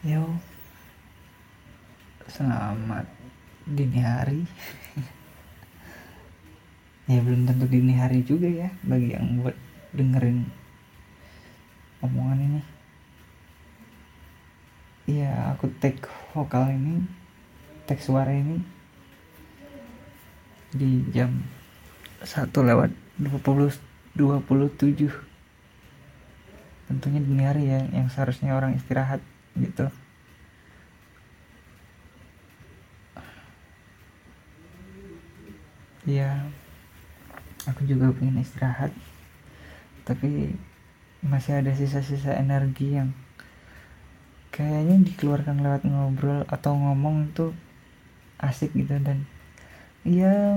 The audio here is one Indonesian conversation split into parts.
Yo, selamat dini hari. ya belum tentu dini hari juga ya bagi yang buat dengerin omongan ini. Iya, aku take vokal ini, take suara ini di jam 1 lewat 20 27 tentunya dini hari ya yang seharusnya orang istirahat gitu. Ya aku juga pengen istirahat. Tapi masih ada sisa-sisa energi yang kayaknya dikeluarkan lewat ngobrol atau ngomong tuh asik gitu dan ya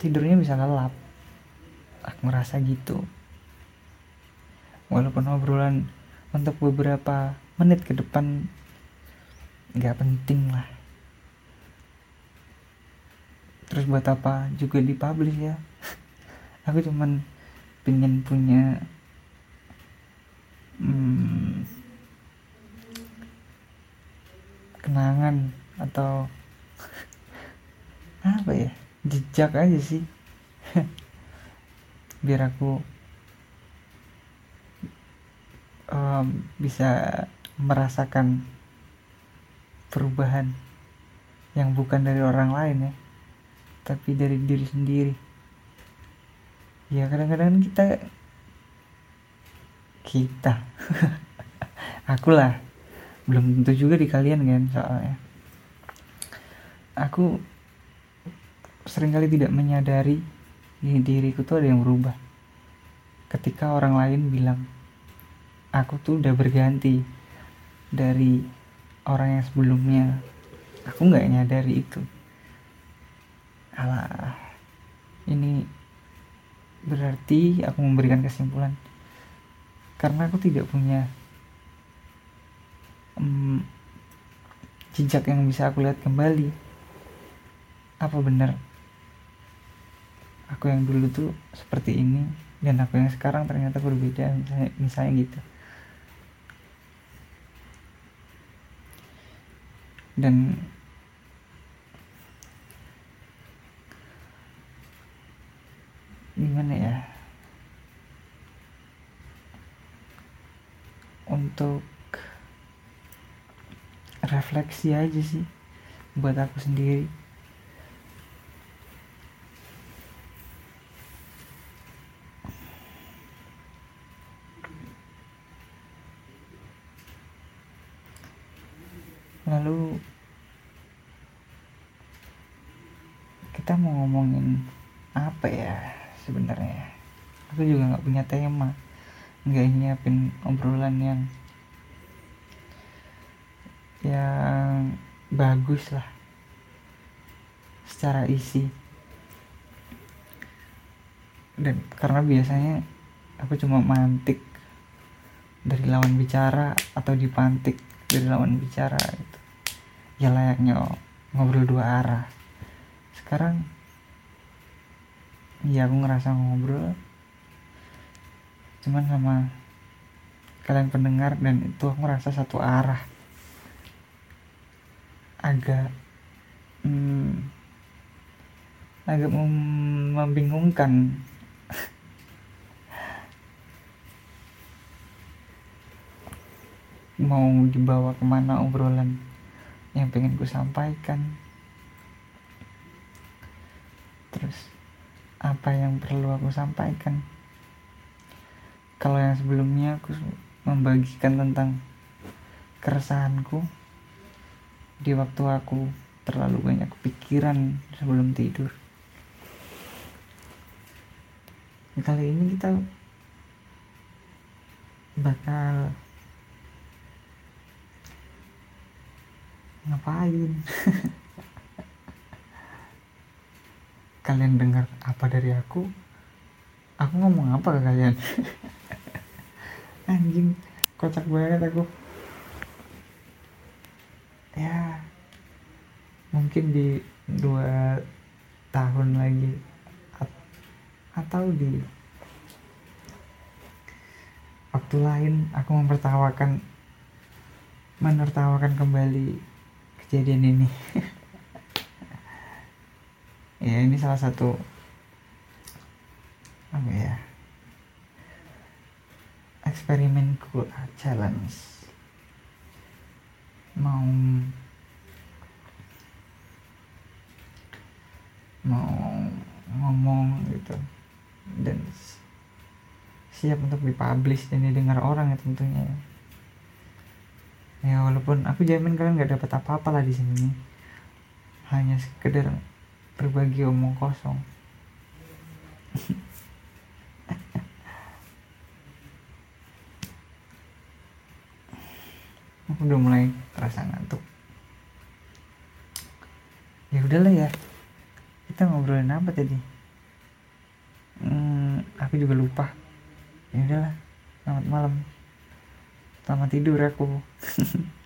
tidurnya bisa lelap aku merasa gitu. Walaupun obrolan untuk beberapa menit ke depan nggak penting lah. Terus buat apa juga dipublish ya? Aku cuman pengen punya hmm, kenangan atau apa ya? Jejak aja sih. Biar aku um, bisa merasakan perubahan yang bukan dari orang lain ya tapi dari diri sendiri. Ya kadang-kadang kita kita akulah belum tentu juga di kalian kan soalnya. Aku sering kali tidak menyadari di diriku tuh ada yang berubah. Ketika orang lain bilang aku tuh udah berganti dari orang yang sebelumnya. Aku nggak nyadari itu. Alah ini berarti aku memberikan kesimpulan. Karena aku tidak punya um, jejak yang bisa aku lihat kembali. Apa benar? Aku yang dulu tuh seperti ini dan aku yang sekarang ternyata berbeda misalnya, misalnya gitu dan gimana ya? Untuk refleksi aja sih buat aku sendiri lalu kita mau ngomongin apa ya sebenarnya? Aku juga nggak punya tema. Nggak nyiapin obrolan yang yang bagus lah. Secara isi. Dan karena biasanya aku cuma mantik dari lawan bicara atau dipantik dari lawan bicara itu ya layaknya ngobrol dua arah. Sekarang ya aku ngerasa ngobrol. Cuman sama kalian pendengar dan itu aku ngerasa satu arah. Agak hmm, agak mem membingungkan mau dibawa ke mana obrolan yang pengen gue sampaikan. Terus apa yang perlu aku sampaikan? Kalau yang sebelumnya aku membagikan tentang keresahanku di waktu aku terlalu banyak pikiran sebelum tidur. Kali ini kita bakal ngapain? Kalian dengar apa dari aku? Aku ngomong apa ke kalian? Anjing kocak banget aku. Ya mungkin di dua tahun lagi atau di waktu lain aku mempertawakan menertawakan kembali kejadian ini. Ya ini salah satu apa ya eksperimenku challenge. Mau mau ngomong gitu. Dan siap untuk dipublish dan didengar orang ya tentunya ya walaupun aku jamin kalian nggak dapat apa-apa lah di sini. Hanya sekedar berbagi omong kosong. Aku udah mulai terasa ngantuk. Ya udahlah ya. Kita ngobrolin apa tadi? Hmm, aku juga lupa. Ya udahlah selamat malam Selamat tidur aku.